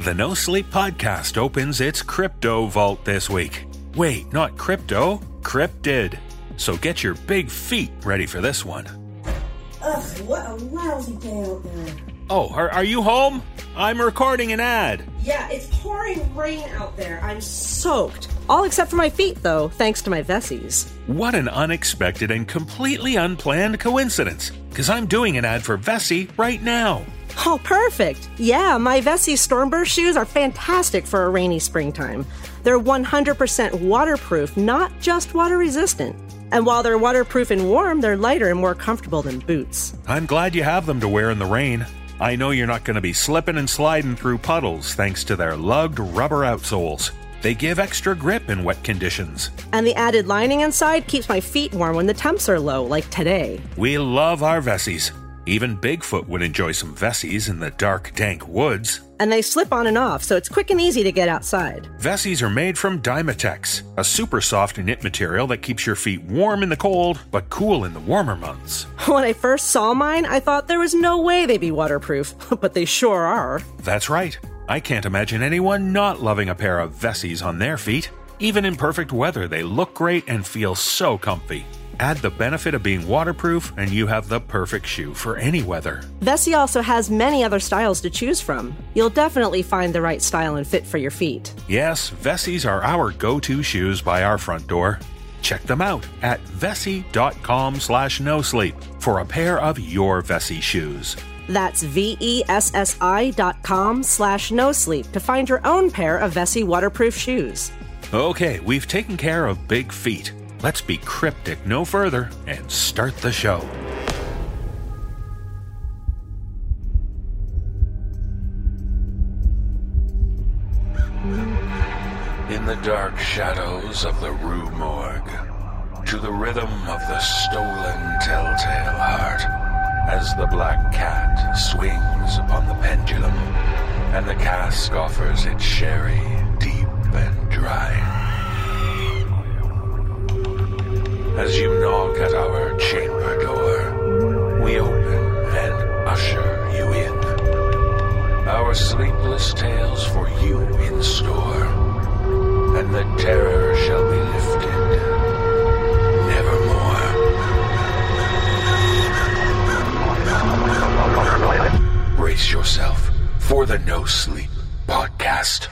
The No Sleep Podcast opens its crypto vault this week. Wait, not crypto, cryptid. So get your big feet ready for this one. Ugh, what a lousy day out there. Oh, are, are you home? I'm recording an ad. Yeah, it's pouring rain out there. I'm soaked. All except for my feet, though, thanks to my Vessies. What an unexpected and completely unplanned coincidence. Because I'm doing an ad for Vessi right now. Oh, perfect. Yeah, my Vessi Stormburst shoes are fantastic for a rainy springtime. They're 100% waterproof, not just water resistant. And while they're waterproof and warm, they're lighter and more comfortable than boots. I'm glad you have them to wear in the rain. I know you're not going to be slipping and sliding through puddles thanks to their lugged rubber outsoles. They give extra grip in wet conditions. And the added lining inside keeps my feet warm when the temps are low, like today. We love our Vessies. Even Bigfoot would enjoy some Vessies in the dark, dank woods. And they slip on and off, so it's quick and easy to get outside. Vessies are made from Dymatex, a super soft knit material that keeps your feet warm in the cold, but cool in the warmer months. When I first saw mine, I thought there was no way they'd be waterproof, but they sure are. That's right. I can't imagine anyone not loving a pair of Vessies on their feet. Even in perfect weather, they look great and feel so comfy. Add the benefit of being waterproof, and you have the perfect shoe for any weather. Vessi also has many other styles to choose from. You'll definitely find the right style and fit for your feet. Yes, Vessies are our go-to shoes by our front door. Check them out at vessi.com slash no sleep for a pair of your Vessi shoes. That's V-E-S-S-I dot com slash no sleep to find your own pair of Vessi waterproof shoes. Okay, we've taken care of big feet. Let's be cryptic no further and start the show. In the dark shadows of the Rue Morgue, to the rhythm of the stolen telltale heart, as the black cat swings upon the pendulum, and the cask offers its sherry deep and dry. As you knock at our chamber door, we open and usher you in. Our sleepless tales for you in store, and the terror shall be lifted nevermore. Brace yourself for the No Sleep Podcast.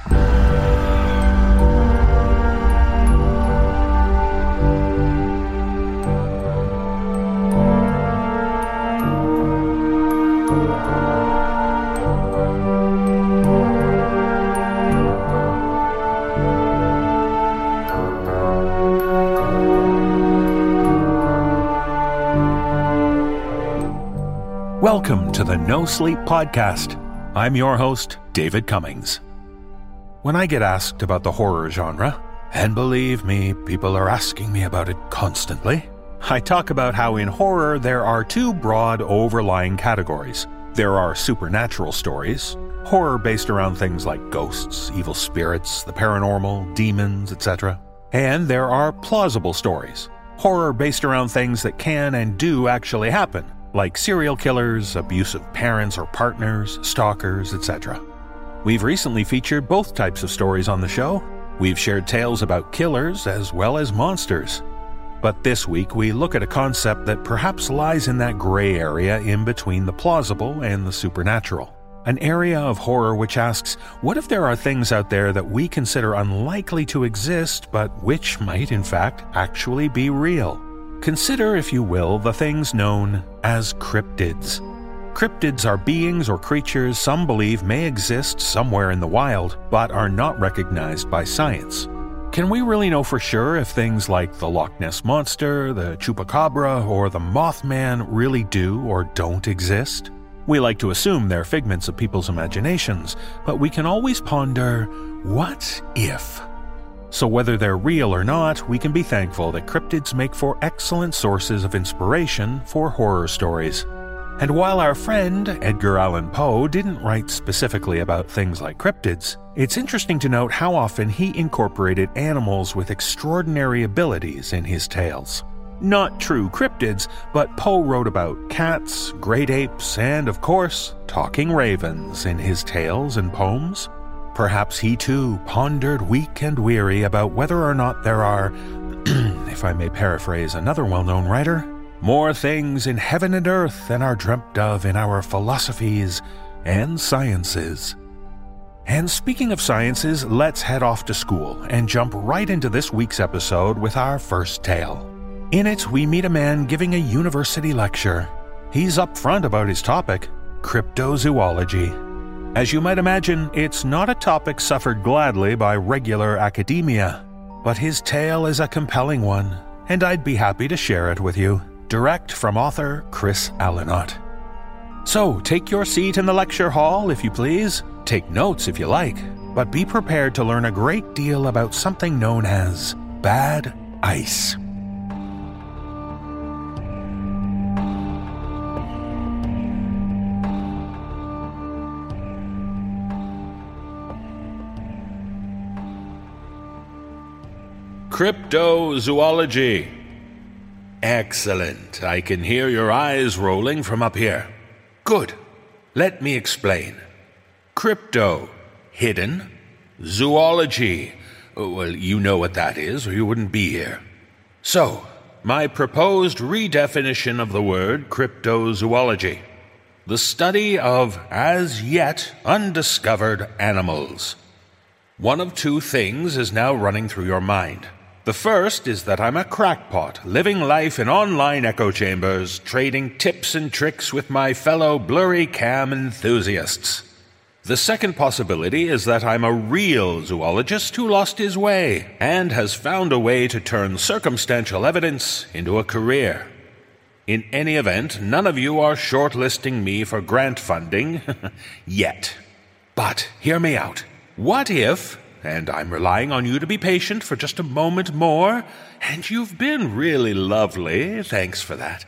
Welcome to the No Sleep Podcast. I'm your host, David Cummings. When I get asked about the horror genre, and believe me, people are asking me about it constantly, I talk about how in horror there are two broad overlying categories. There are supernatural stories, horror based around things like ghosts, evil spirits, the paranormal, demons, etc. And there are plausible stories, horror based around things that can and do actually happen, like serial killers, abusive parents or partners, stalkers, etc. We've recently featured both types of stories on the show. We've shared tales about killers as well as monsters. But this week we look at a concept that perhaps lies in that gray area in between the plausible and the supernatural. An area of horror which asks, what if there are things out there that we consider unlikely to exist, but which might in fact actually be real? Consider, if you will, the things known as cryptids. Cryptids are beings or creatures some believe may exist somewhere in the wild, but are not recognized by science. Can we really know for sure if things like the Loch Ness Monster, the Chupacabra, or the Mothman really do or don't exist? We like to assume they're figments of people's imaginations, but we can always ponder what if? So, whether they're real or not, we can be thankful that cryptids make for excellent sources of inspiration for horror stories. And while our friend Edgar Allan Poe didn't write specifically about things like cryptids, it's interesting to note how often he incorporated animals with extraordinary abilities in his tales. Not true cryptids, but Poe wrote about cats, great apes, and of course, talking ravens in his tales and poems. Perhaps he too pondered weak and weary about whether or not there are, if I may paraphrase another well known writer, more things in heaven and earth than are dreamt of in our philosophies and sciences. And speaking of sciences, let's head off to school and jump right into this week's episode with our first tale. In it, we meet a man giving a university lecture. He's upfront about his topic cryptozoology. As you might imagine, it's not a topic suffered gladly by regular academia, but his tale is a compelling one, and I'd be happy to share it with you, direct from author Chris Allinotte. So take your seat in the lecture hall, if you please, take notes if you like, but be prepared to learn a great deal about something known as bad ice. Cryptozoology. Excellent. I can hear your eyes rolling from up here. Good. Let me explain. Crypto, hidden. Zoology. Well, you know what that is, or you wouldn't be here. So, my proposed redefinition of the word cryptozoology the study of as yet undiscovered animals. One of two things is now running through your mind. The first is that I'm a crackpot, living life in online echo chambers, trading tips and tricks with my fellow blurry cam enthusiasts. The second possibility is that I'm a real zoologist who lost his way and has found a way to turn circumstantial evidence into a career. In any event, none of you are shortlisting me for grant funding yet. But hear me out. What if and I'm relying on you to be patient for just a moment more, and you've been really lovely, thanks for that.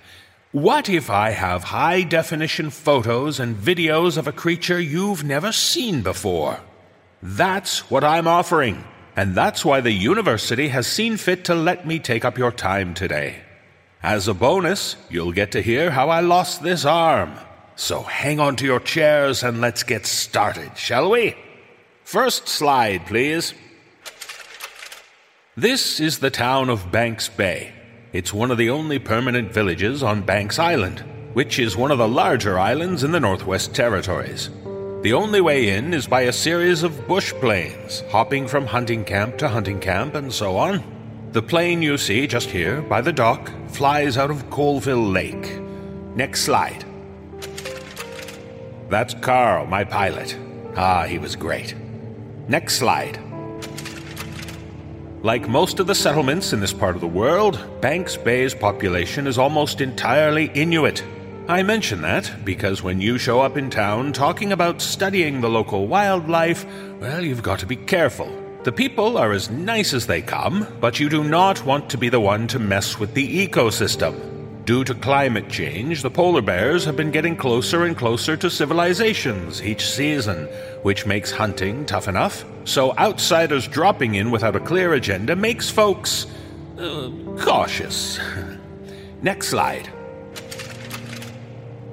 What if I have high definition photos and videos of a creature you've never seen before? That's what I'm offering, and that's why the university has seen fit to let me take up your time today. As a bonus, you'll get to hear how I lost this arm. So hang on to your chairs and let's get started, shall we? First slide, please. This is the town of Banks Bay. It's one of the only permanent villages on Banks Island, which is one of the larger islands in the Northwest Territories. The only way in is by a series of bush planes, hopping from hunting camp to hunting camp and so on. The plane you see just here by the dock flies out of Colville Lake. Next slide. That's Carl, my pilot. Ah, he was great. Next slide. Like most of the settlements in this part of the world, Banks Bay's population is almost entirely Inuit. I mention that because when you show up in town talking about studying the local wildlife, well, you've got to be careful. The people are as nice as they come, but you do not want to be the one to mess with the ecosystem. Due to climate change, the polar bears have been getting closer and closer to civilizations each season, which makes hunting tough enough. So outsiders dropping in without a clear agenda makes folks uh, cautious. Next slide.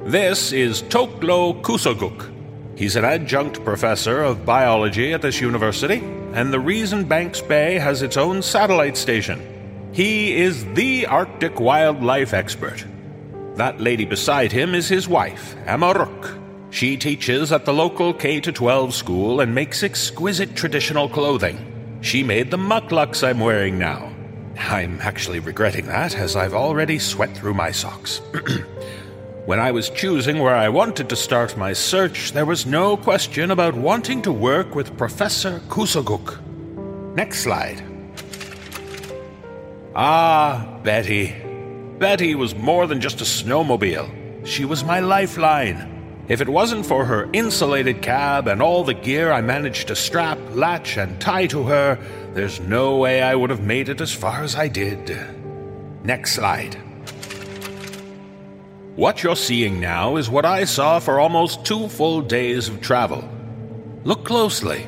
This is Toklo Kusoguk. He's an adjunct professor of biology at this university, and the reason Banks Bay has its own satellite station. He is the Arctic wildlife expert. That lady beside him is his wife, Amaruk. She teaches at the local K 12 school and makes exquisite traditional clothing. She made the mukluks I'm wearing now. I'm actually regretting that, as I've already sweat through my socks. when I was choosing where I wanted to start my search, there was no question about wanting to work with Professor Kusoguk. Next slide. Ah, Betty. Betty was more than just a snowmobile. She was my lifeline. If it wasn't for her insulated cab and all the gear I managed to strap, latch, and tie to her, there's no way I would have made it as far as I did. Next slide. What you're seeing now is what I saw for almost two full days of travel. Look closely.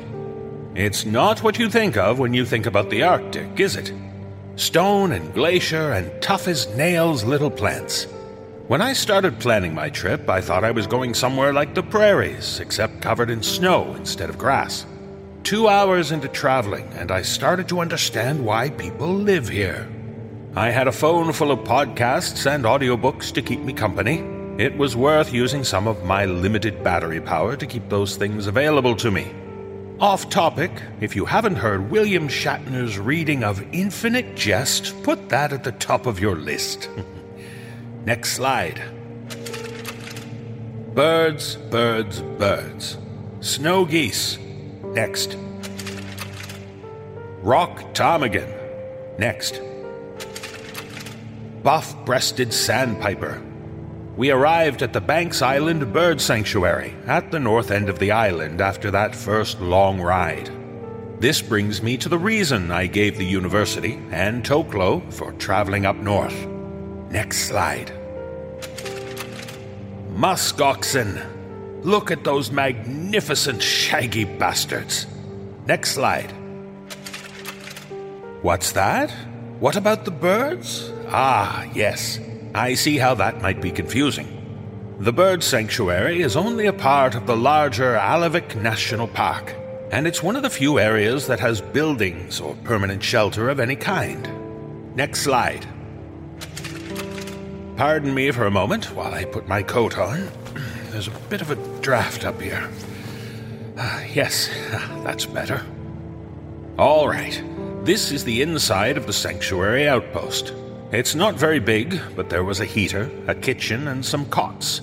It's not what you think of when you think about the Arctic, is it? Stone and glacier, and tough as nails little plants. When I started planning my trip, I thought I was going somewhere like the prairies, except covered in snow instead of grass. two hours into traveling, and I started to understand why people live here. I had a phone full of podcasts and audiobooks to keep me company. It was worth using some of my limited battery power to keep those things available to me. Off topic, if you haven't heard William Shatner's reading of Infinite Jest, put that at the top of your list. Next slide. Birds, birds, birds. Snow geese. Next. Rock ptarmigan. Next. Buff breasted sandpiper. We arrived at the Banks Island Bird Sanctuary at the north end of the island after that first long ride. This brings me to the reason I gave the university and Toklo for traveling up north. Next slide. Musk oxen. Look at those magnificent shaggy bastards. Next slide. What's that? What about the birds? Ah, yes. I see how that might be confusing. The bird sanctuary is only a part of the larger Aulavik National Park, and it's one of the few areas that has buildings or permanent shelter of any kind. Next slide. Pardon me for a moment while I put my coat on. There's a bit of a draft up here. Ah, yes, that's better. All right, this is the inside of the sanctuary outpost. It's not very big, but there was a heater, a kitchen, and some cots.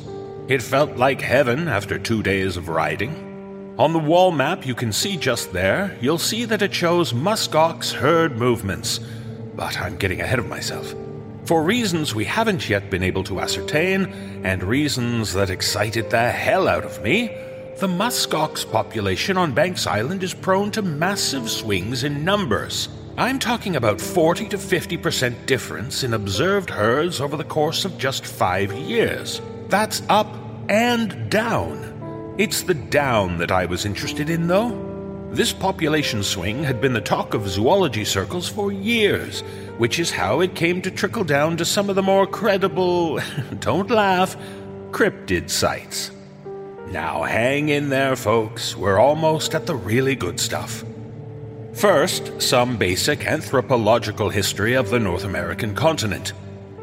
It felt like heaven after two days of riding. On the wall map you can see just there, you'll see that it shows muskox herd movements. But I'm getting ahead of myself. For reasons we haven't yet been able to ascertain, and reasons that excited the hell out of me, the muskox population on Banks Island is prone to massive swings in numbers. I'm talking about 40 to 50% difference in observed herds over the course of just five years. That's up and down. It's the down that I was interested in, though. This population swing had been the talk of zoology circles for years, which is how it came to trickle down to some of the more credible, don't laugh, cryptid sites. Now hang in there, folks. We're almost at the really good stuff. First, some basic anthropological history of the North American continent.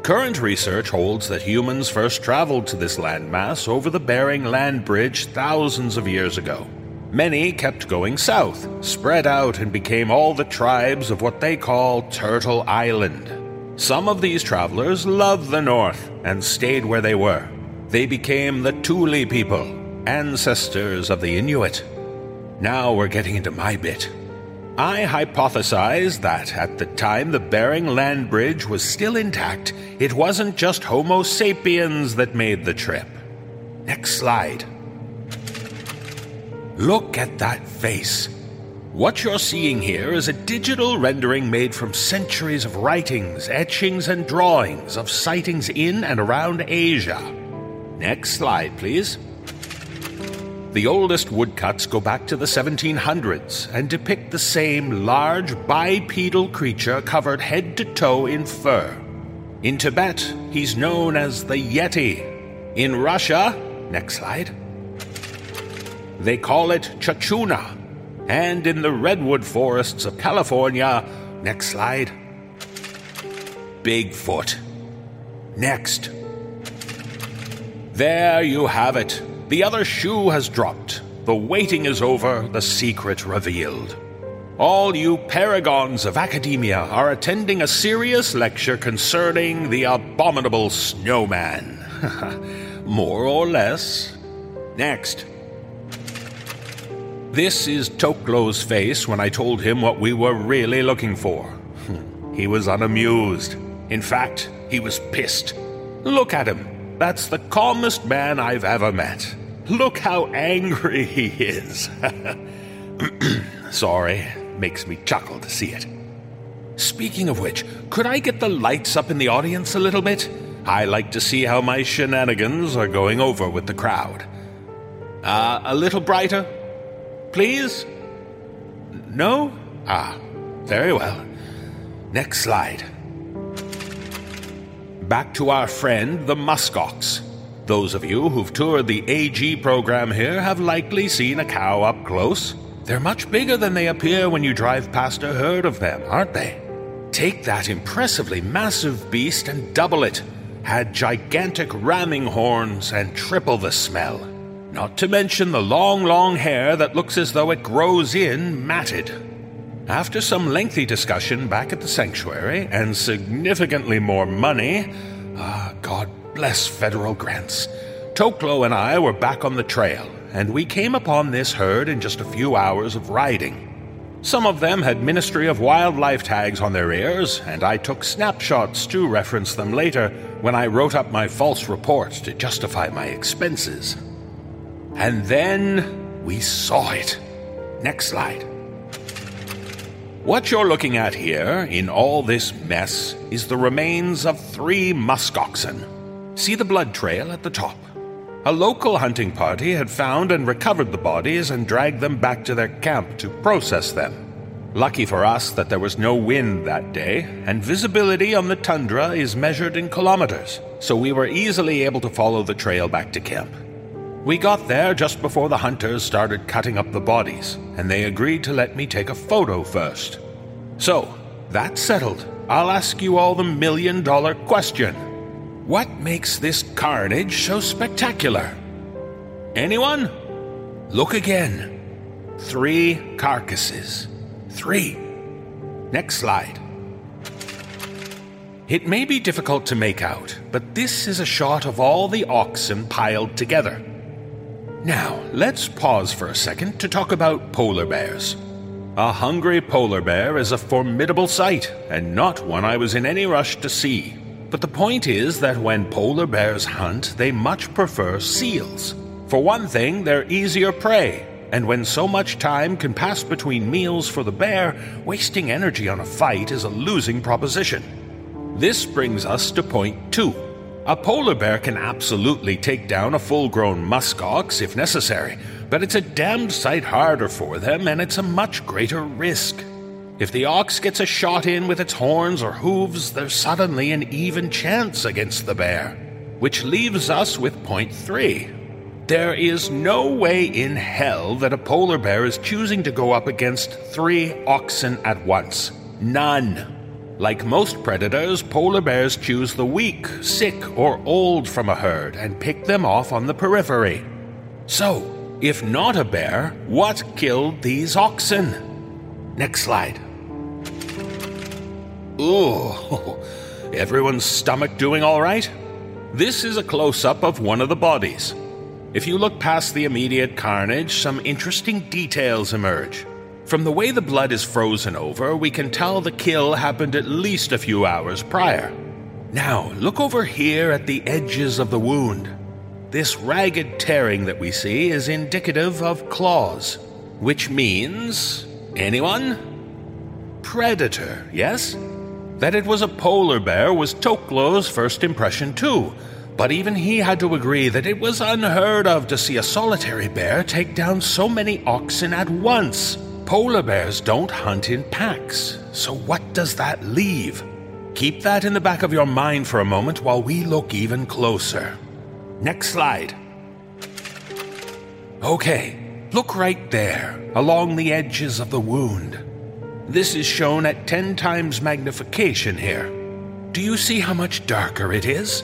Current research holds that humans first traveled to this landmass over the Bering Land Bridge thousands of years ago. Many kept going south, spread out, and became all the tribes of what they call Turtle Island. Some of these travelers loved the north and stayed where they were. They became the Thule people, ancestors of the Inuit. Now we're getting into my bit. I hypothesize that at the time the Bering Land Bridge was still intact, it wasn't just Homo sapiens that made the trip. Next slide. Look at that face. What you're seeing here is a digital rendering made from centuries of writings, etchings, and drawings of sightings in and around Asia. Next slide, please. The oldest woodcuts go back to the 1700s and depict the same large bipedal creature covered head to toe in fur. In Tibet, he's known as the Yeti. In Russia, next slide, they call it Chuchuna. And in the redwood forests of California, next slide, Bigfoot. Next. There you have it. The other shoe has dropped. The waiting is over, the secret revealed. All you paragons of academia are attending a serious lecture concerning the abominable snowman. More or less. Next. This is Toklo's face when I told him what we were really looking for. he was unamused. In fact, he was pissed. Look at him. That's the calmest man I've ever met. Look how angry he is. Sorry, makes me chuckle to see it. Speaking of which, could I get the lights up in the audience a little bit? I like to see how my shenanigans are going over with the crowd. Uh, a little brighter? Please? No? Ah, very well. Next slide. Back to our friend, the muskox. Those of you who've toured the AG program here have likely seen a cow up close. They're much bigger than they appear when you drive past a herd of them, aren't they? Take that impressively massive beast and double it. Had gigantic ramming horns and triple the smell. Not to mention the long, long hair that looks as though it grows in matted. After some lengthy discussion back at the sanctuary and significantly more money, ah, God bless federal grants, Toklo and I were back on the trail, and we came upon this herd in just a few hours of riding. Some of them had Ministry of Wildlife tags on their ears, and I took snapshots to reference them later when I wrote up my false report to justify my expenses. And then we saw it. Next slide. What you're looking at here, in all this mess, is the remains of three musk oxen. See the blood trail at the top? A local hunting party had found and recovered the bodies and dragged them back to their camp to process them. Lucky for us that there was no wind that day, and visibility on the tundra is measured in kilometers, so we were easily able to follow the trail back to camp. We got there just before the hunters started cutting up the bodies, and they agreed to let me take a photo first. So, that's settled. I'll ask you all the million dollar question What makes this carnage so spectacular? Anyone? Look again. Three carcasses. Three. Next slide. It may be difficult to make out, but this is a shot of all the oxen piled together. Now, let's pause for a second to talk about polar bears. A hungry polar bear is a formidable sight, and not one I was in any rush to see. But the point is that when polar bears hunt, they much prefer seals. For one thing, they're easier prey, and when so much time can pass between meals for the bear, wasting energy on a fight is a losing proposition. This brings us to point two. A polar bear can absolutely take down a full grown musk ox if necessary, but it's a damned sight harder for them and it's a much greater risk. If the ox gets a shot in with its horns or hooves, there's suddenly an even chance against the bear. Which leaves us with point three. There is no way in hell that a polar bear is choosing to go up against three oxen at once. None. Like most predators, polar bears choose the weak, sick, or old from a herd and pick them off on the periphery. So, if not a bear, what killed these oxen? Next slide. Ooh, everyone's stomach doing all right? This is a close up of one of the bodies. If you look past the immediate carnage, some interesting details emerge. From the way the blood is frozen over, we can tell the kill happened at least a few hours prior. Now, look over here at the edges of the wound. This ragged tearing that we see is indicative of claws, which means. anyone? Predator, yes? That it was a polar bear was Toklo's first impression, too, but even he had to agree that it was unheard of to see a solitary bear take down so many oxen at once. Polar bears don't hunt in packs, so what does that leave? Keep that in the back of your mind for a moment while we look even closer. Next slide. Okay, look right there, along the edges of the wound. This is shown at 10 times magnification here. Do you see how much darker it is?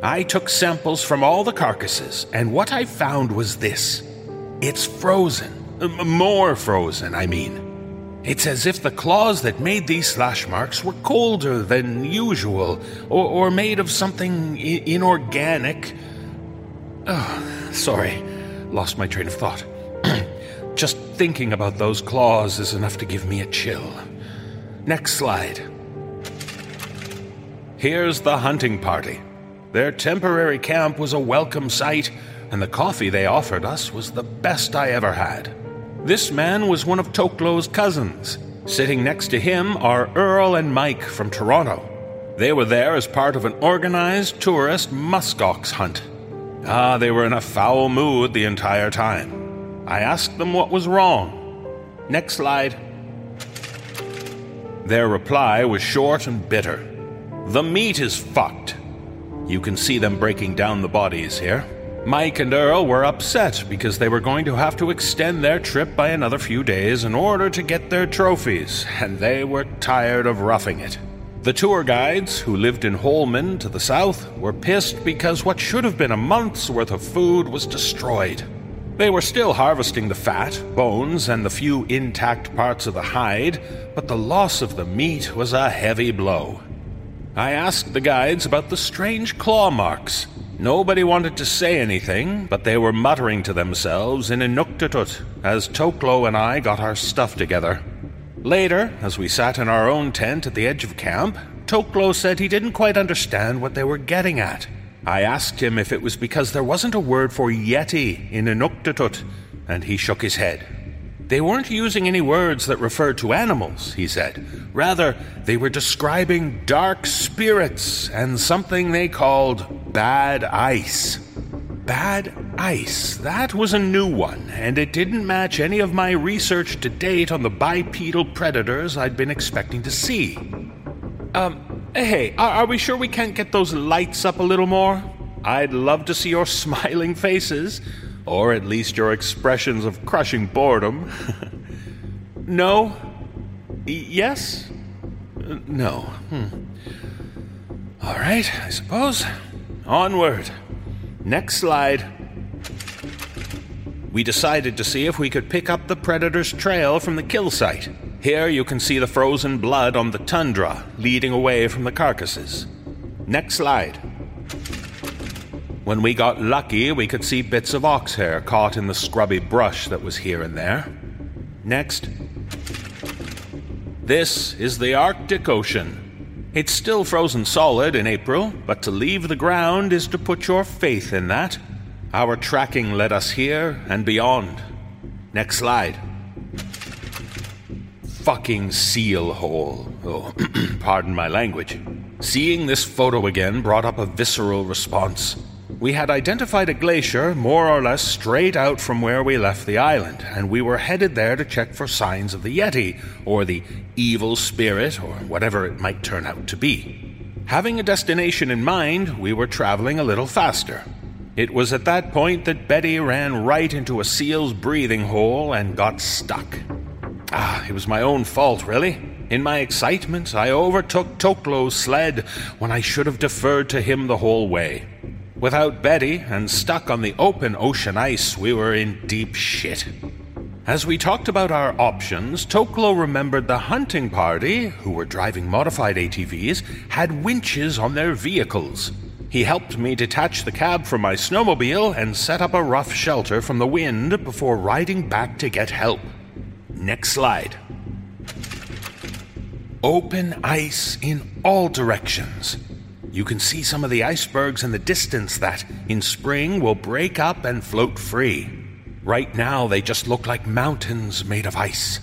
I took samples from all the carcasses, and what I found was this it's frozen. More frozen, I mean. It's as if the claws that made these slash marks were colder than usual, or, or made of something I- inorganic. Oh, sorry, lost my train of thought. Just thinking about those claws is enough to give me a chill. Next slide. Here's the hunting party. Their temporary camp was a welcome sight, and the coffee they offered us was the best I ever had. This man was one of Toklo's cousins. Sitting next to him are Earl and Mike from Toronto. They were there as part of an organized tourist muskox hunt. Ah, they were in a foul mood the entire time. I asked them what was wrong. Next slide. Their reply was short and bitter. The meat is fucked. You can see them breaking down the bodies here. Mike and Earl were upset because they were going to have to extend their trip by another few days in order to get their trophies, and they were tired of roughing it. The tour guides, who lived in Holman to the south, were pissed because what should have been a month's worth of food was destroyed. They were still harvesting the fat, bones, and the few intact parts of the hide, but the loss of the meat was a heavy blow. I asked the guides about the strange claw marks. Nobody wanted to say anything, but they were muttering to themselves in Inuktitut as Toklo and I got our stuff together. Later, as we sat in our own tent at the edge of camp, Toklo said he didn't quite understand what they were getting at. I asked him if it was because there wasn't a word for Yeti in Inuktitut, and he shook his head. They weren't using any words that referred to animals, he said. Rather, they were describing dark spirits and something they called bad ice. Bad ice. That was a new one, and it didn't match any of my research to date on the bipedal predators I'd been expecting to see. Um, hey, are, are we sure we can't get those lights up a little more? I'd love to see your smiling faces or at least your expressions of crushing boredom. no? yes? no. Hmm. All right, I suppose. Onward. Next slide. We decided to see if we could pick up the predator's trail from the kill site. Here you can see the frozen blood on the tundra leading away from the carcasses. Next slide. When we got lucky, we could see bits of ox hair caught in the scrubby brush that was here and there. Next. This is the Arctic Ocean. It's still frozen solid in April, but to leave the ground is to put your faith in that. Our tracking led us here and beyond. Next slide. Fucking seal hole. Oh, pardon my language. Seeing this photo again brought up a visceral response we had identified a glacier more or less straight out from where we left the island, and we were headed there to check for signs of the Yeti, or the evil spirit, or whatever it might turn out to be. Having a destination in mind, we were traveling a little faster. It was at that point that Betty ran right into a seal's breathing hole and got stuck. Ah, it was my own fault, really. In my excitement, I overtook Toklo's sled when I should have deferred to him the whole way. Without Betty and stuck on the open ocean ice, we were in deep shit. As we talked about our options, Toklo remembered the hunting party, who were driving modified ATVs, had winches on their vehicles. He helped me detach the cab from my snowmobile and set up a rough shelter from the wind before riding back to get help. Next slide. Open ice in all directions. You can see some of the icebergs in the distance that, in spring, will break up and float free. Right now, they just look like mountains made of ice.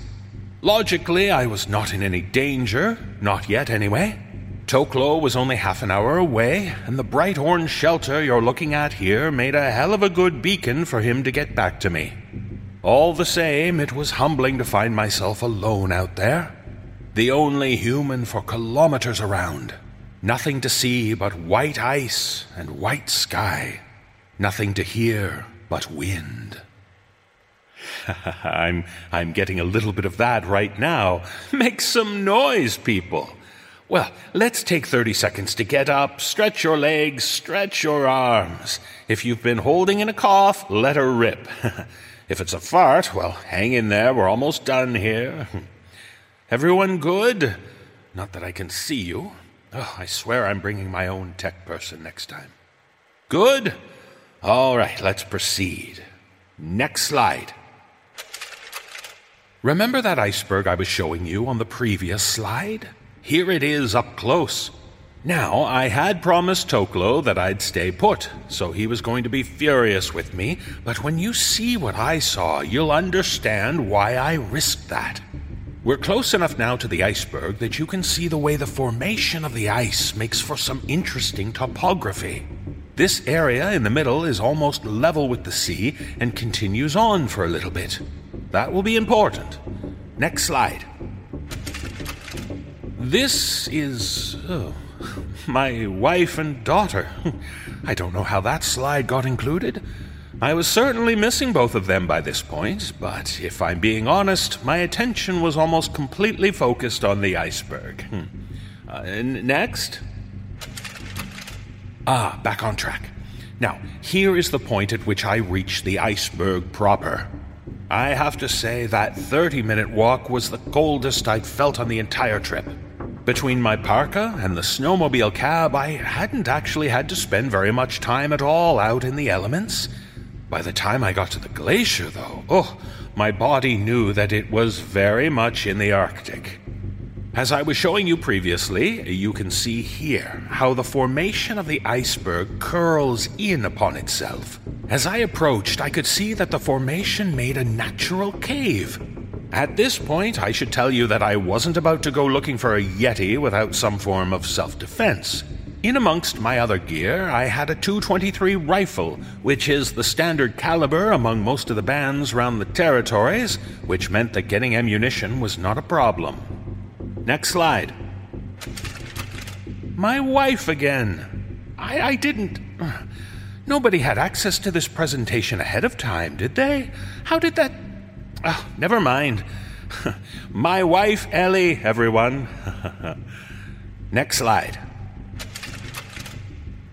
Logically, I was not in any danger, not yet anyway. Toklo was only half an hour away, and the bright orange shelter you're looking at here made a hell of a good beacon for him to get back to me. All the same, it was humbling to find myself alone out there, the only human for kilometers around. Nothing to see but white ice and white sky. Nothing to hear but wind. I'm, I'm getting a little bit of that right now. Make some noise, people. Well, let's take 30 seconds to get up, stretch your legs, stretch your arms. If you've been holding in a cough, let her rip. if it's a fart, well, hang in there, we're almost done here. Everyone good? Not that I can see you. Oh, I swear I'm bringing my own tech person next time. Good? All right, let's proceed. Next slide. Remember that iceberg I was showing you on the previous slide? Here it is up close. Now, I had promised Toklo that I'd stay put, so he was going to be furious with me, but when you see what I saw, you'll understand why I risked that. We're close enough now to the iceberg that you can see the way the formation of the ice makes for some interesting topography. This area in the middle is almost level with the sea and continues on for a little bit. That will be important. Next slide. This is oh, my wife and daughter. I don't know how that slide got included. I was certainly missing both of them by this point, but if I'm being honest, my attention was almost completely focused on the iceberg. Hmm. Uh, next. Ah, back on track. Now, here is the point at which I reach the iceberg proper. I have to say that 30 minute walk was the coldest I'd felt on the entire trip. Between my parka and the snowmobile cab, I hadn't actually had to spend very much time at all out in the elements. By the time I got to the glacier, though, oh, my body knew that it was very much in the Arctic. As I was showing you previously, you can see here how the formation of the iceberg curls in upon itself. As I approached, I could see that the formation made a natural cave. At this point, I should tell you that I wasn't about to go looking for a Yeti without some form of self defense. In amongst my other gear, I had a 223 rifle, which is the standard caliber among most of the bands round the territories, which meant that getting ammunition was not a problem. Next slide. My wife again. I, I didn't. Nobody had access to this presentation ahead of time, did they? How did that. Oh, never mind. My wife, Ellie, everyone. Next slide.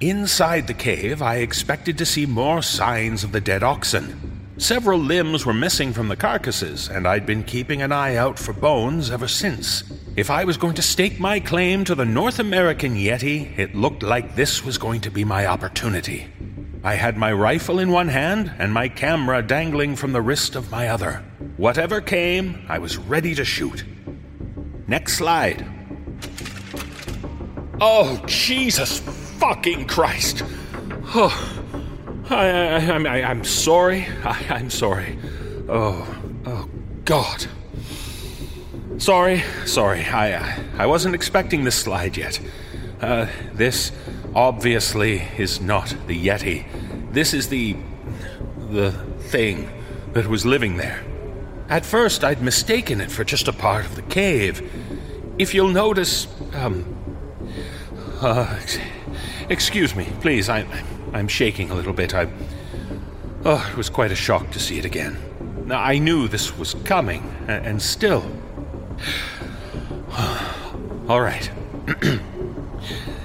Inside the cave, I expected to see more signs of the dead oxen. Several limbs were missing from the carcasses, and I'd been keeping an eye out for bones ever since. If I was going to stake my claim to the North American Yeti, it looked like this was going to be my opportunity. I had my rifle in one hand and my camera dangling from the wrist of my other. Whatever came, I was ready to shoot. Next slide. Oh, Jesus fucking Christ! Oh, I, I, I, I'm sorry. I, I'm sorry. Oh, oh, God. Sorry, sorry. I, I wasn't expecting this slide yet. Uh, this obviously is not the Yeti. This is the. the thing that was living there. At first, I'd mistaken it for just a part of the cave. If you'll notice, um. Uh, Excuse me, please. I, I'm shaking a little bit. I. Oh, it was quite a shock to see it again. Now, I knew this was coming, and still. All right.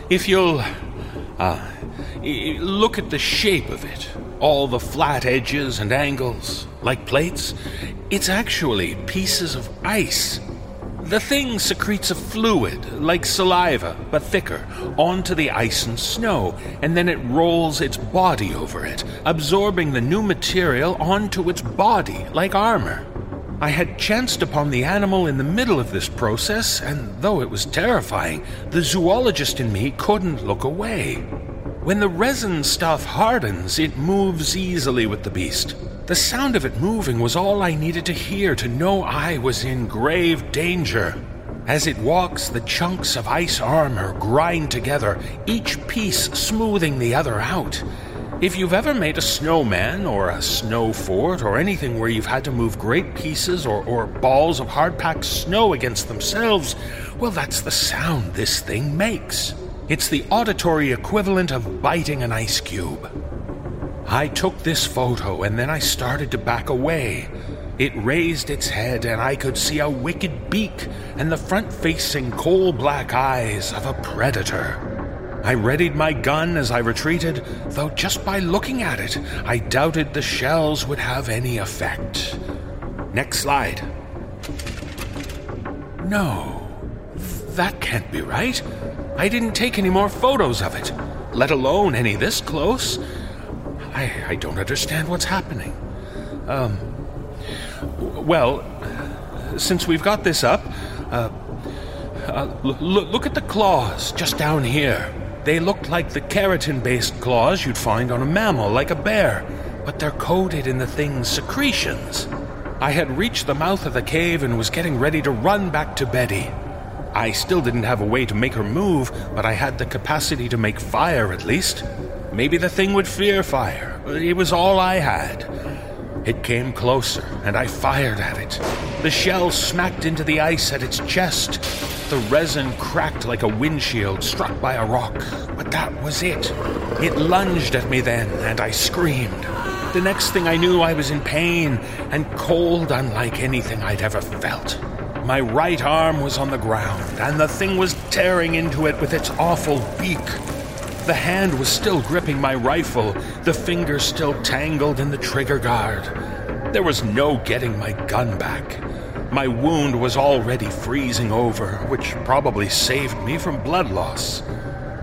if you'll. Uh, look at the shape of it, all the flat edges and angles, like plates, it's actually pieces of ice the thing secretes a fluid, like saliva, but thicker, onto the ice and snow, and then it rolls its body over it, absorbing the new material onto its body, like armor. I had chanced upon the animal in the middle of this process, and though it was terrifying, the zoologist in me couldn't look away. When the resin stuff hardens, it moves easily with the beast. The sound of it moving was all I needed to hear to know I was in grave danger. As it walks, the chunks of ice armor grind together, each piece smoothing the other out. If you've ever made a snowman or a snow fort or anything where you've had to move great pieces or, or balls of hard packed snow against themselves, well, that's the sound this thing makes. It's the auditory equivalent of biting an ice cube. I took this photo and then I started to back away. It raised its head and I could see a wicked beak and the front facing coal black eyes of a predator. I readied my gun as I retreated, though just by looking at it, I doubted the shells would have any effect. Next slide. No, that can't be right. I didn't take any more photos of it, let alone any this close. I, I don't understand what's happening. Um, well, since we've got this up, uh, uh, look, look at the claws just down here. They look like the keratin based claws you'd find on a mammal, like a bear, but they're coated in the thing's secretions. I had reached the mouth of the cave and was getting ready to run back to Betty. I still didn't have a way to make her move, but I had the capacity to make fire at least. Maybe the thing would fear fire. It was all I had. It came closer, and I fired at it. The shell smacked into the ice at its chest. The resin cracked like a windshield struck by a rock, but that was it. It lunged at me then, and I screamed. The next thing I knew, I was in pain and cold unlike anything I'd ever felt. My right arm was on the ground, and the thing was tearing into it with its awful beak. The hand was still gripping my rifle, the fingers still tangled in the trigger guard. There was no getting my gun back. My wound was already freezing over, which probably saved me from blood loss.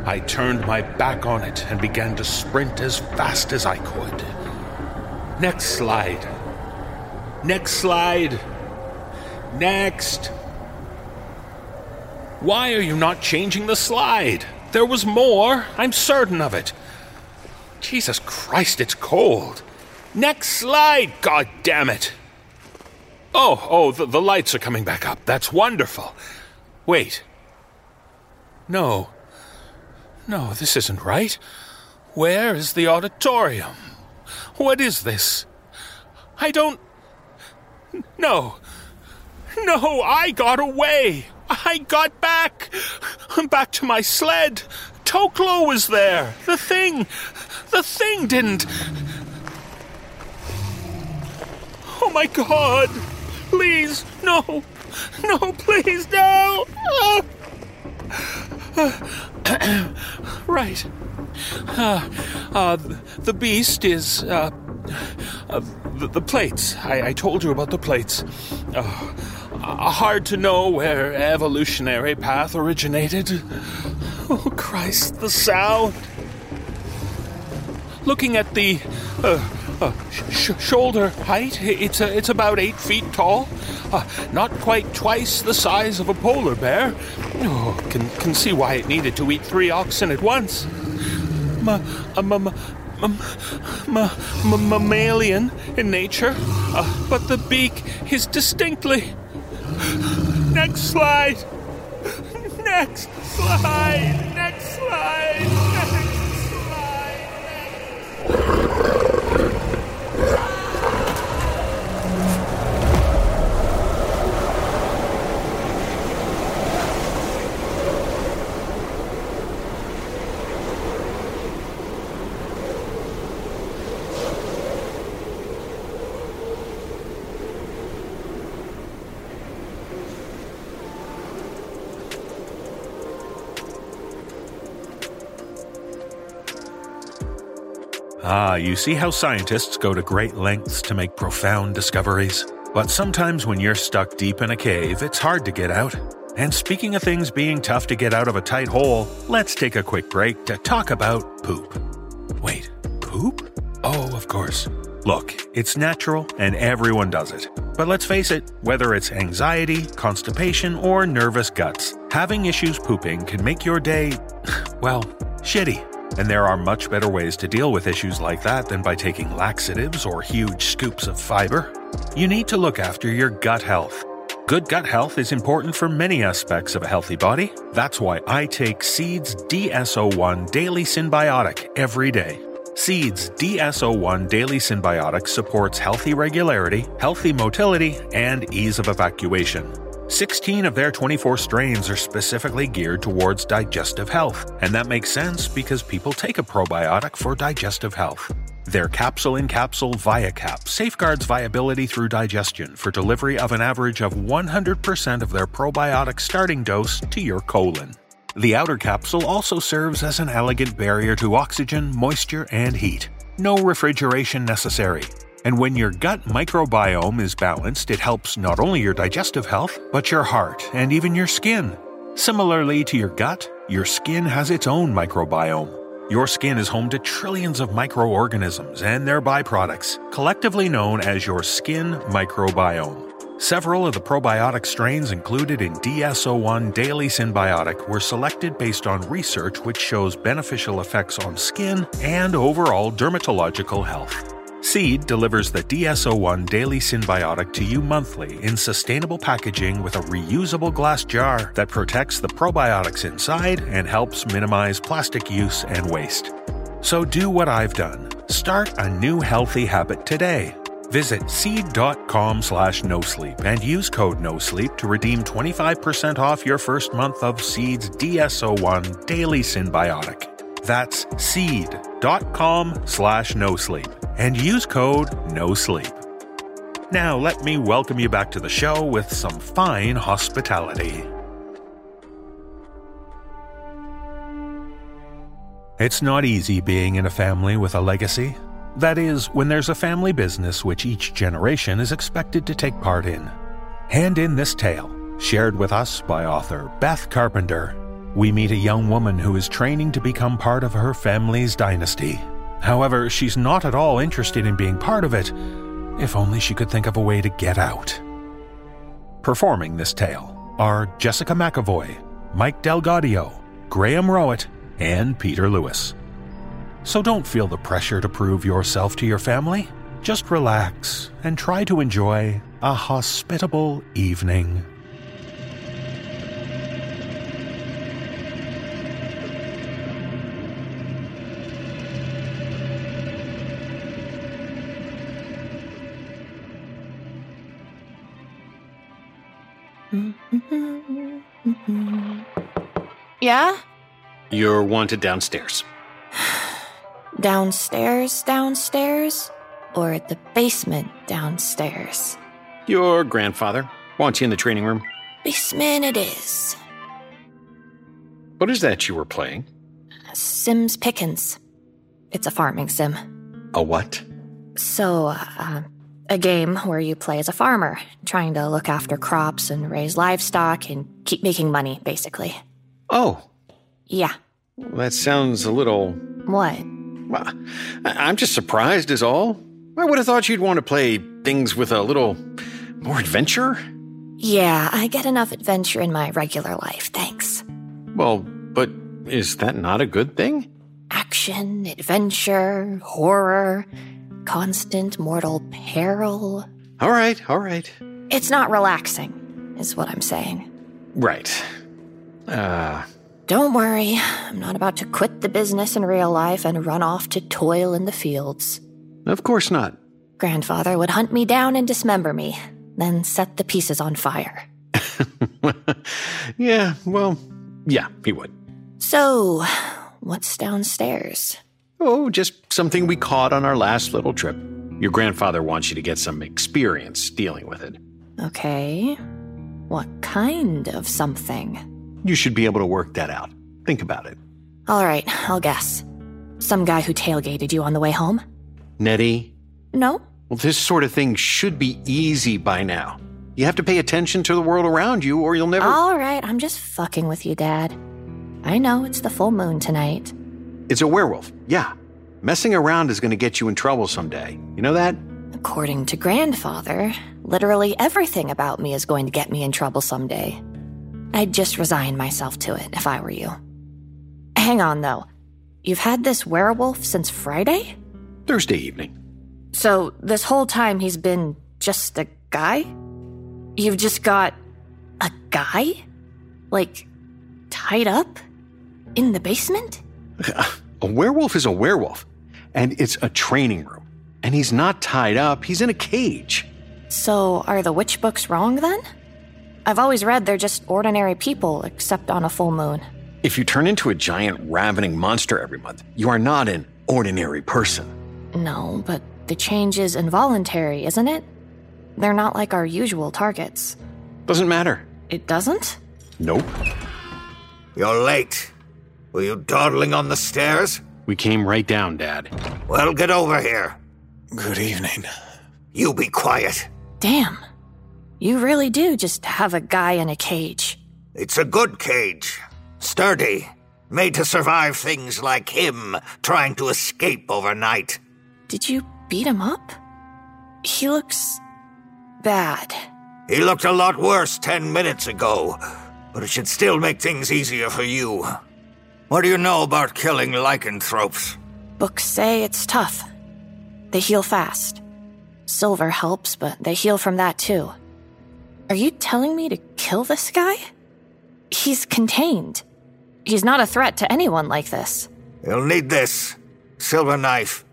I turned my back on it and began to sprint as fast as I could. Next slide. Next slide. Next. Why are you not changing the slide? There was more. I'm certain of it. Jesus Christ, it's cold. Next slide, god damn it. Oh, oh, the, the lights are coming back up. That's wonderful. Wait. No. No, this isn't right. Where is the auditorium? What is this? I don't. No. No, I got away. I got back. Back to my sled. Toklo was there. The thing. The thing didn't. Oh my god. Please, no. No, please, no. right. Uh, uh, the beast is, uh, uh the, the, plates. I, I, told you about the plates. Uh, hard to know where evolutionary path originated. Oh, Christ, the sound. Looking at the uh, uh, sh- shoulder height, it's, uh, it's about eight feet tall. Not quite twice the size of a polar bear. Oh, can, can see why it needed to eat three oxen at once. Ma, ma, ma, mammalian in nature, uh, but the beak is distinctly Next slide. Next slide. Next slide. Ah, you see how scientists go to great lengths to make profound discoveries? But sometimes when you're stuck deep in a cave, it's hard to get out. And speaking of things being tough to get out of a tight hole, let's take a quick break to talk about poop. Wait, poop? Oh, of course. Look, it's natural and everyone does it. But let's face it, whether it's anxiety, constipation, or nervous guts, having issues pooping can make your day, well, shitty. And there are much better ways to deal with issues like that than by taking laxatives or huge scoops of fiber. You need to look after your gut health. Good gut health is important for many aspects of a healthy body. That's why I take Seeds DS-01 Daily Synbiotic every day. Seeds DS-01 Daily Synbiotic supports healthy regularity, healthy motility, and ease of evacuation. 16 of their 24 strains are specifically geared towards digestive health, and that makes sense because people take a probiotic for digestive health. Their capsule in capsule ViaCap safeguards viability through digestion for delivery of an average of 100% of their probiotic starting dose to your colon. The outer capsule also serves as an elegant barrier to oxygen, moisture, and heat. No refrigeration necessary, and when your gut microbiome is balanced, it helps not only your digestive health, but your heart and even your skin. Similarly to your gut, your skin has its own microbiome. Your skin is home to trillions of microorganisms and their byproducts, collectively known as your skin microbiome. Several of the probiotic strains included in DS-01 Daily Synbiotic were selected based on research which shows beneficial effects on skin and overall dermatological health. Seed delivers the DS-01 Daily Synbiotic to you monthly in sustainable packaging with a reusable glass jar that protects the probiotics inside and helps minimize plastic use and waste. So do what I've done. Start a new healthy habit today. Visit seed.com slash no sleep and use code no sleep to redeem 25% off your first month of Seed's DS-01 Daily Synbiotic. That's seed.com slash no sleep and use code no sleep. Now let me welcome you back to the show with some fine hospitality. It's not easy being in a family with a legacy. That is, when there's a family business which each generation is expected to take part in. Hand in this tale, shared with us by author Beth Carpenter, we meet a young woman who is training to become part of her family's dynasty. However, she's not at all interested in being part of it, if only she could think of a way to get out. Performing this tale are Jessica McEvoy, Mike DelDaudio, Graham Rowat, and Peter Lewis. So don't feel the pressure to prove yourself to your family. Just relax and try to enjoy a hospitable evening. Yeah? You're wanted downstairs. Downstairs, downstairs? Or at the basement downstairs? Your grandfather wants you in the training room. Basement it is. What is that you were playing? Sims Pickens. It's a farming sim. A what? So, uh, a game where you play as a farmer, trying to look after crops and raise livestock and keep making money, basically. Oh, Yeah. that sounds a little. What? Well, I- I'm just surprised, is all. I would have thought you'd want to play things with a little more adventure. Yeah, I get enough adventure in my regular life, thanks. Well, but is that not a good thing? Action, adventure, horror, constant mortal peril. All right, all right. It's not relaxing, is what I'm saying. Right. Uh, Don't worry, I'm not about to quit the business in real life and run off to toil in the fields. of course not. Grandfather would hunt me down and dismember me, then set the pieces on fire. yeah, well, yeah, he would. So, what's downstairs? Oh, just something we caught on our last little trip. Your grandfather wants you to get some experience dealing with it. Okay. What kind of something? You should be able to work that out. Think about it. All right, I'll guess. Some guy who tailgated you on the way home? Nettie, No? well, this sort of thing should be easy by now. You have to pay attention to the world around you, or you'll never. All right, I'm just fucking with you, Dad. I know it's the full moon tonight. It's a werewolf, yeah. Messing around is going to get you in trouble someday. You know that? According to Grandfather, literally everything about me is going to get me in trouble someday. I'd just resign myself to it if I were you. Hang on, though. You've had this werewolf since Friday? Thursday evening. So, this whole time he's been just a guy? You've just got a guy? Like, tied up? In the basement? A werewolf is a werewolf, and it's a training room. And he's not tied up, he's in a cage. So, are the witch books wrong then? I've always read they're just ordinary people, except on a full moon. If you turn into a giant ravening monster every month, you are not an ordinary person. No, but the change is involuntary, isn't it? They're not like our usual targets. Doesn't matter. It doesn't? Nope. You're late. Were you dawdling on the stairs? We came right down, Dad. Well, get over here. Good evening. You be quiet. Damn. You really do just have a guy in a cage. It's a good cage. Sturdy. Made to survive things like him trying to escape overnight. Did you beat him up? He looks bad. He looked a lot worse ten minutes ago, but it should still make things easier for you. What do you know about killing lycanthropes? Books say it's tough. They heal fast. Silver helps, but they heal from that too. Are you telling me to kill this guy? He's contained. He's not a threat to anyone like this. You'll need this silver knife.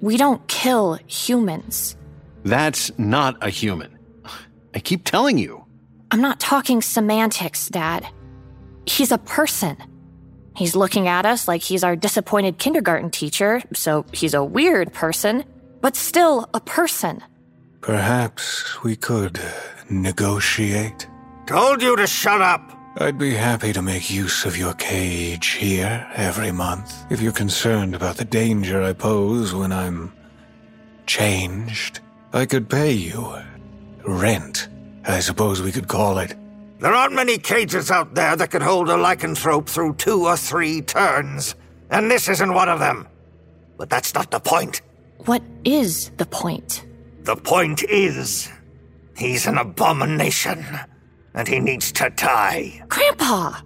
We don't kill humans. That's not a human. I keep telling you. I'm not talking semantics, Dad. He's a person. He's looking at us like he's our disappointed kindergarten teacher, so he's a weird person, but still a person. Perhaps we could negotiate. Told you to shut up. I'd be happy to make use of your cage here every month if you're concerned about the danger I pose when I'm changed. I could pay you rent, I suppose we could call it. There aren't many cages out there that could hold a lycanthrope through two or three turns, and this isn't one of them. But that's not the point. What is the point? The point is, he's an abomination, and he needs to die. Grandpa!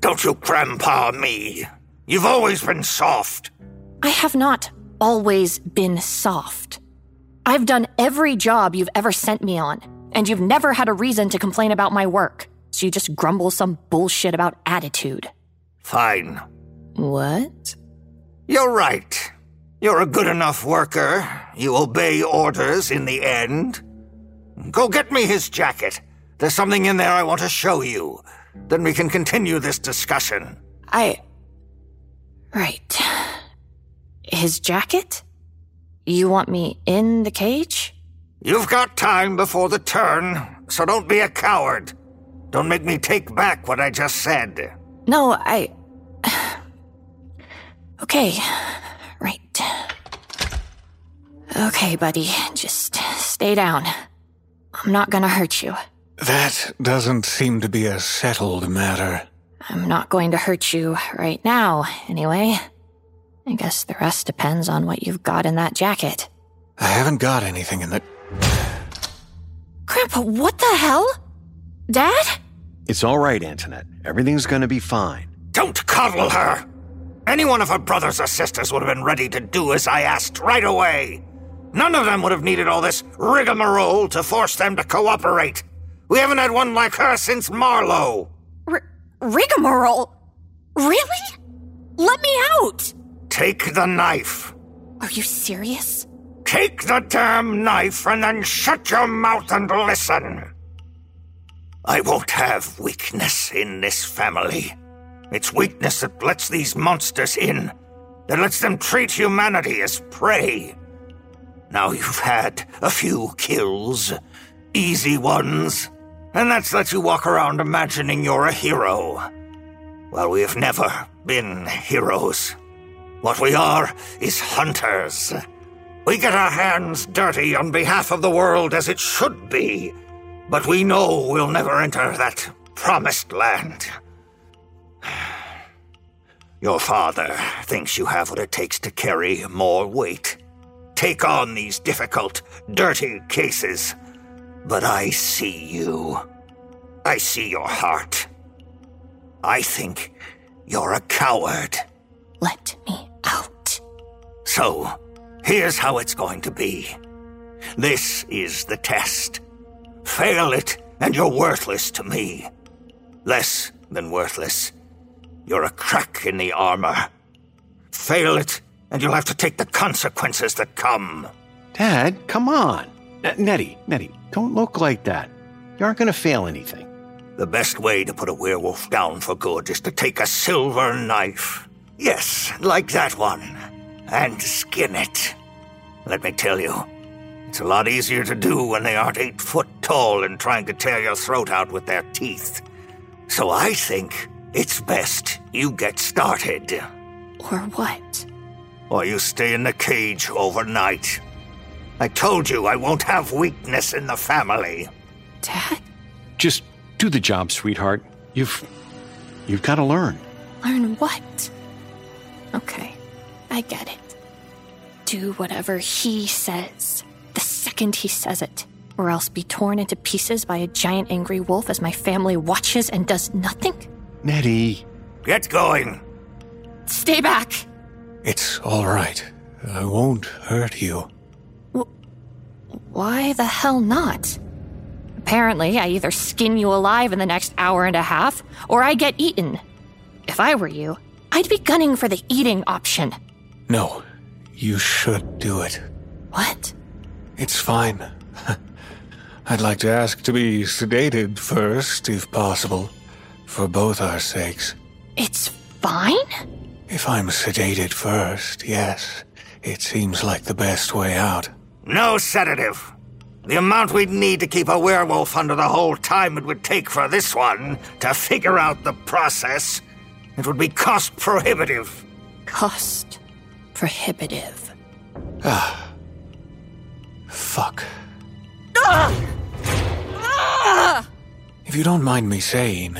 Don't you grandpa me. You've always been soft. I have not always been soft. I've done every job you've ever sent me on, and you've never had a reason to complain about my work. So you just grumble some bullshit about attitude. Fine. What? You're right. You're a good enough worker. You obey orders in the end. Go get me his jacket. There's something in there I want to show you. Then we can continue this discussion. I. Right. His jacket? You want me in the cage? You've got time before the turn, so don't be a coward. Don't make me take back what I just said. No, I. Okay, right. Okay, buddy, just stay down. I'm not gonna hurt you. That doesn't seem to be a settled matter. I'm not going to hurt you right now, anyway. I guess the rest depends on what you've got in that jacket. I haven't got anything in the. Grandpa, what the hell? Dad? It's all right, Antonette. Everything's gonna be fine. Don't coddle her! Any one of her brothers or sisters would have been ready to do as I asked right away. None of them would have needed all this rigmarole to force them to cooperate. We haven't had one like her since Marlowe. R- rigmarole? Really? Let me out! Take the knife. Are you serious? Take the damn knife and then shut your mouth and listen. I won't have weakness in this family. It's weakness that lets these monsters in, that lets them treat humanity as prey. Now you've had a few kills, easy ones, and that's let you walk around imagining you're a hero. Well, we have never been heroes. What we are is hunters. We get our hands dirty on behalf of the world as it should be, but we know we'll never enter that promised land. Your father thinks you have what it takes to carry more weight. Take on these difficult, dirty cases. But I see you. I see your heart. I think you're a coward. Let me out. So, here's how it's going to be. This is the test. Fail it, and you're worthless to me. Less than worthless. You're a crack in the armor. Fail it, and you'll have to take the consequences that come. Dad, come on. N- Nettie, Nettie, don't look like that. You aren't gonna fail anything. The best way to put a werewolf down for good is to take a silver knife. Yes, like that one. And skin it. Let me tell you, it's a lot easier to do when they aren't eight foot tall and trying to tear your throat out with their teeth. So I think it's best you get started. Or what? Or you stay in the cage overnight. I told you I won't have weakness in the family. Dad? Just do the job, sweetheart. You've. You've gotta learn. Learn what? Okay, I get it. Do whatever he says. The second he says it. Or else be torn into pieces by a giant angry wolf as my family watches and does nothing? Nettie. Get going. Stay back! It's all right. I won't hurt you. Why the hell not? Apparently, I either skin you alive in the next hour and a half, or I get eaten. If I were you, I'd be gunning for the eating option. No, you should do it. What? It's fine. I'd like to ask to be sedated first, if possible, for both our sakes. It's fine? If I'm sedated first, yes, it seems like the best way out. No sedative. The amount we'd need to keep a werewolf under the whole time it would take for this one to figure out the process, it would be cost prohibitive. Cost prohibitive. Ah. Fuck. If you don't mind me saying,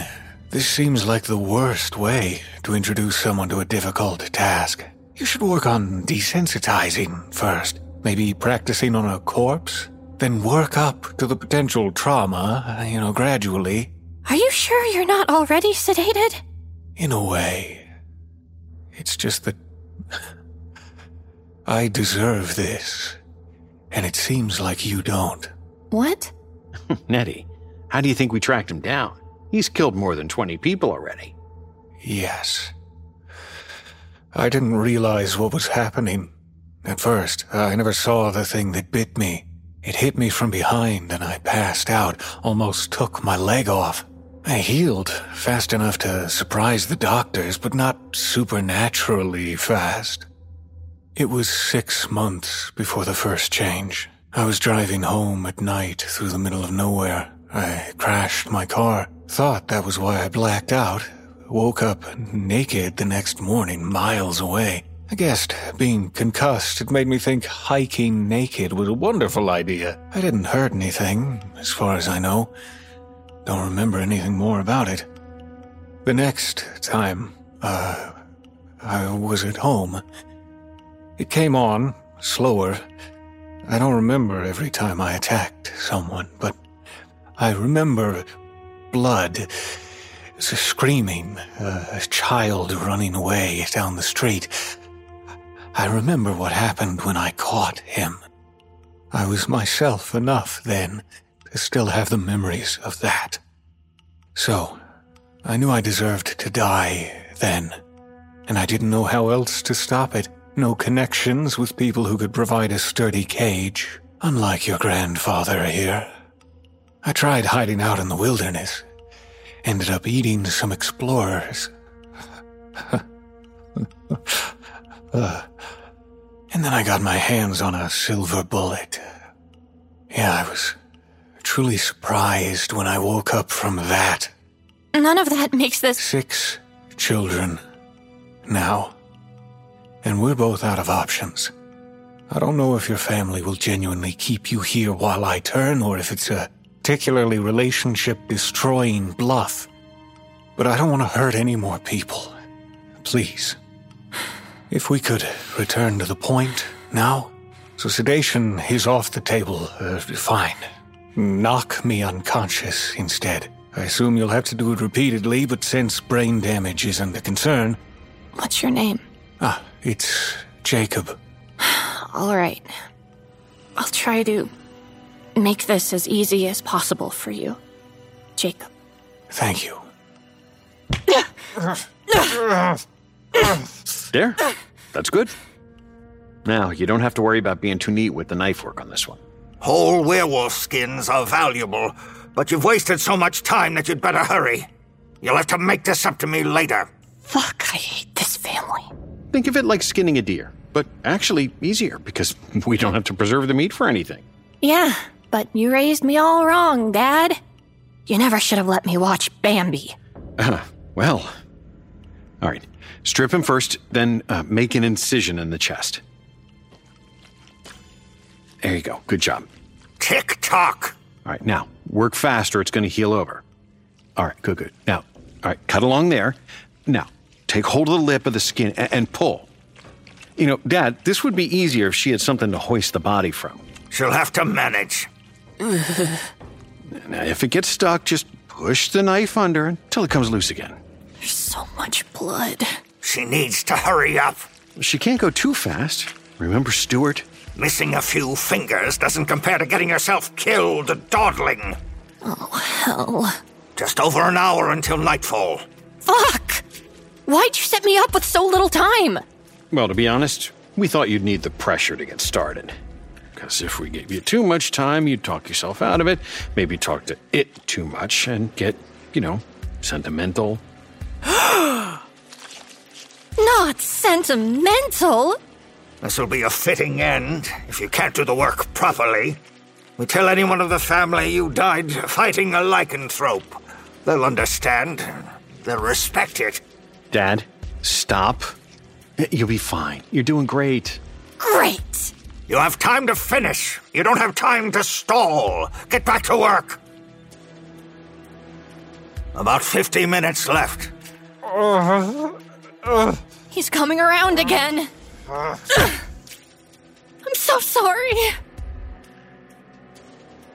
this seems like the worst way to introduce someone to a difficult task. You should work on desensitizing first. Maybe practicing on a corpse? Then work up to the potential trauma, you know, gradually. Are you sure you're not already sedated? In a way. It's just that. I deserve this. And it seems like you don't. What? Nettie, how do you think we tracked him down? He's killed more than 20 people already. Yes. I didn't realize what was happening. At first, I never saw the thing that bit me. It hit me from behind and I passed out, almost took my leg off. I healed fast enough to surprise the doctors, but not supernaturally fast. It was six months before the first change. I was driving home at night through the middle of nowhere. I crashed my car. Thought that was why I blacked out. Woke up naked the next morning, miles away. I guessed being concussed had made me think hiking naked was a wonderful idea. I didn't hurt anything, as far as I know. Don't remember anything more about it. The next time, uh, I was at home. It came on, slower. I don't remember every time I attacked someone, but I remember blood, screaming, a child running away down the street. I remember what happened when I caught him. I was myself enough then to still have the memories of that. So, I knew I deserved to die then, and I didn't know how else to stop it. No connections with people who could provide a sturdy cage, unlike your grandfather here. I tried hiding out in the wilderness, ended up eating some explorers. Uh, and then I got my hands on a silver bullet. Yeah, I was truly surprised when I woke up from that. None of that makes this. Six children now. And we're both out of options. I don't know if your family will genuinely keep you here while I turn or if it's a particularly relationship destroying bluff. But I don't want to hurt any more people. Please. If we could return to the point now. So sedation is off the table. Uh, fine. Knock me unconscious instead. I assume you'll have to do it repeatedly, but since brain damage isn't a concern, What's your name? ah, it's Jacob. All right. I'll try to make this as easy as possible for you, Jacob. Thank you. There. That's good. Now, you don't have to worry about being too neat with the knife work on this one. Whole werewolf skins are valuable, but you've wasted so much time that you'd better hurry. You'll have to make this up to me later. Fuck, I hate this family. Think of it like skinning a deer, but actually easier because we don't have to preserve the meat for anything. Yeah, but you raised me all wrong, Dad. You never should have let me watch Bambi. Uh, well. All right. Strip him first, then uh, make an incision in the chest. There you go. Good job. Tick tock. All right, now work fast or it's going to heal over. All right, good, good. Now, all right, cut along there. Now, take hold of the lip of the skin and, and pull. You know, Dad, this would be easier if she had something to hoist the body from. She'll have to manage. Now, if it gets stuck, just push the knife under until it comes loose again. There's so much blood. She needs to hurry up. She can't go too fast. Remember Stuart? Missing a few fingers doesn't compare to getting yourself killed dawdling. Oh, hell. Just over an hour until nightfall. Fuck! Why'd you set me up with so little time? Well, to be honest, we thought you'd need the pressure to get started. Because if we gave you too much time, you'd talk yourself out of it, maybe talk to it too much and get, you know, sentimental. Not sentimental. This'll be a fitting end if you can't do the work properly. We tell anyone of the family you died fighting a lycanthrope. They'll understand. They'll respect it. Dad, stop. You'll be fine. You're doing great. Great. You have time to finish. You don't have time to stall. Get back to work. About 50 minutes left. He's coming around again. I'm so sorry.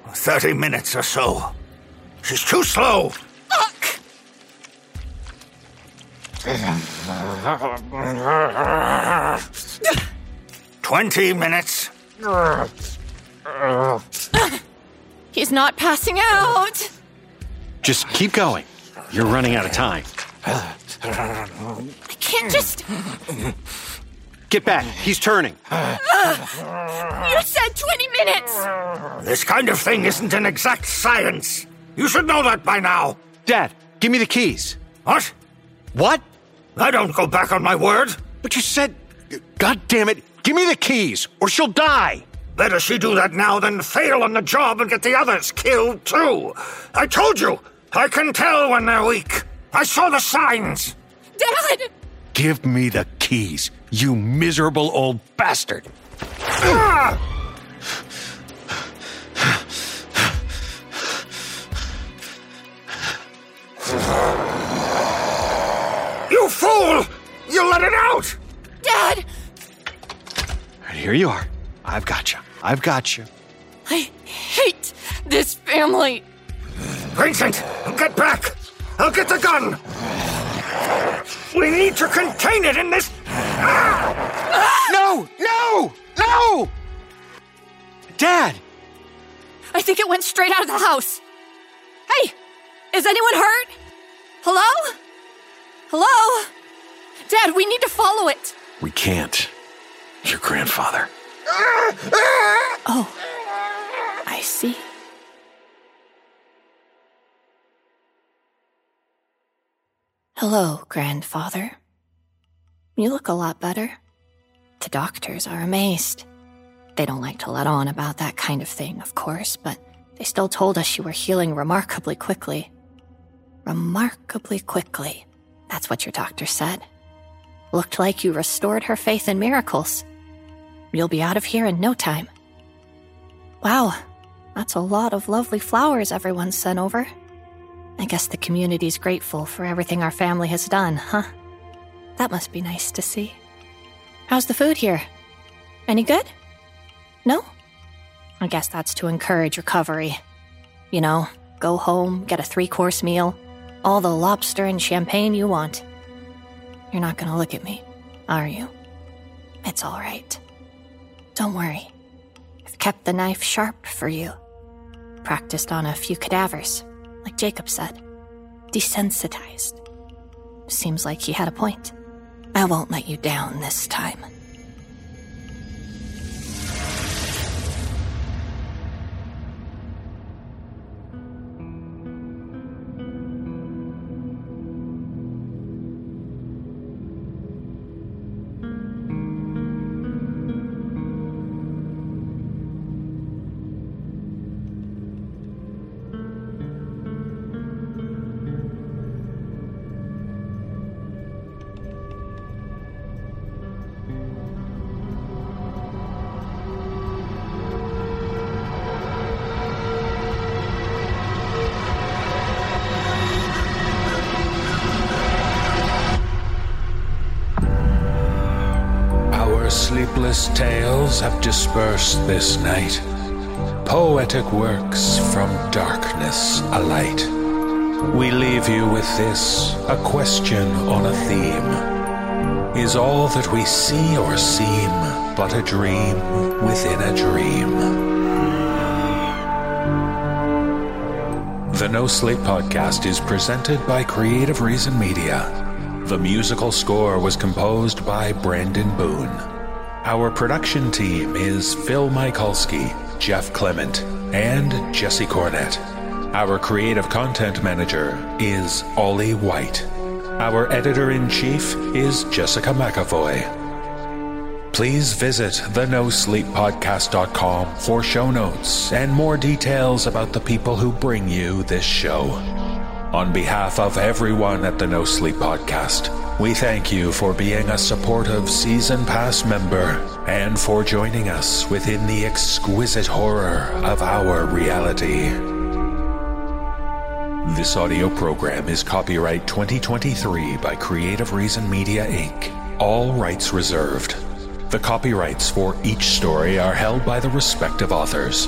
30 minutes or so. She's too slow. Fuck. 20 minutes. He's not passing out. Just keep going. You're running out of time. I can't just. Get back. He's turning. You said 20 minutes. This kind of thing isn't an exact science. You should know that by now. Dad, give me the keys. What? What? I don't go back on my word. But you said. God damn it. Give me the keys, or she'll die. Better she do that now than fail on the job and get the others killed too. I told you, I can tell when they're weak. I saw the signs. Dad. Give me the keys, you miserable old bastard. Ah! You fool! You let it out! Dad. And here you are. I've got you. I've got you. I hate this family. Vincent, get back! I'll get the gun! We need to contain it in this. No! No! No! Dad! I think it went straight out of the house. Hey, is anyone hurt? Hello? Hello? Dad, we need to follow it. We can't. Your grandfather. Oh, I see. Hello, grandfather. You look a lot better. The doctors are amazed. They don't like to let on about that kind of thing, of course, but they still told us you were healing remarkably quickly. Remarkably quickly. That's what your doctor said. Looked like you restored her faith in miracles. You'll be out of here in no time. Wow, that's a lot of lovely flowers everyone sent over. I guess the community's grateful for everything our family has done, huh? That must be nice to see. How's the food here? Any good? No? I guess that's to encourage recovery. You know, go home, get a three course meal, all the lobster and champagne you want. You're not gonna look at me, are you? It's all right. Don't worry. I've kept the knife sharp for you. Practiced on a few cadavers, like Jacob said. Desensitized. Seems like he had a point. I won't let you down this time. Have dispersed this night. Poetic works from darkness alight. We leave you with this a question on a theme. Is all that we see or seem but a dream within a dream? The No Sleep Podcast is presented by Creative Reason Media. The musical score was composed by Brandon Boone. Our production team is Phil Michalski, Jeff Clement, and Jesse Cornett. Our creative content manager is Ollie White. Our editor in chief is Jessica McEvoy. Please visit thenosleeppodcast.com for show notes and more details about the people who bring you this show. On behalf of everyone at the No Sleep Podcast, we thank you for being a supportive Season Pass member and for joining us within the exquisite horror of our reality. This audio program is copyright 2023 by Creative Reason Media Inc., all rights reserved. The copyrights for each story are held by the respective authors.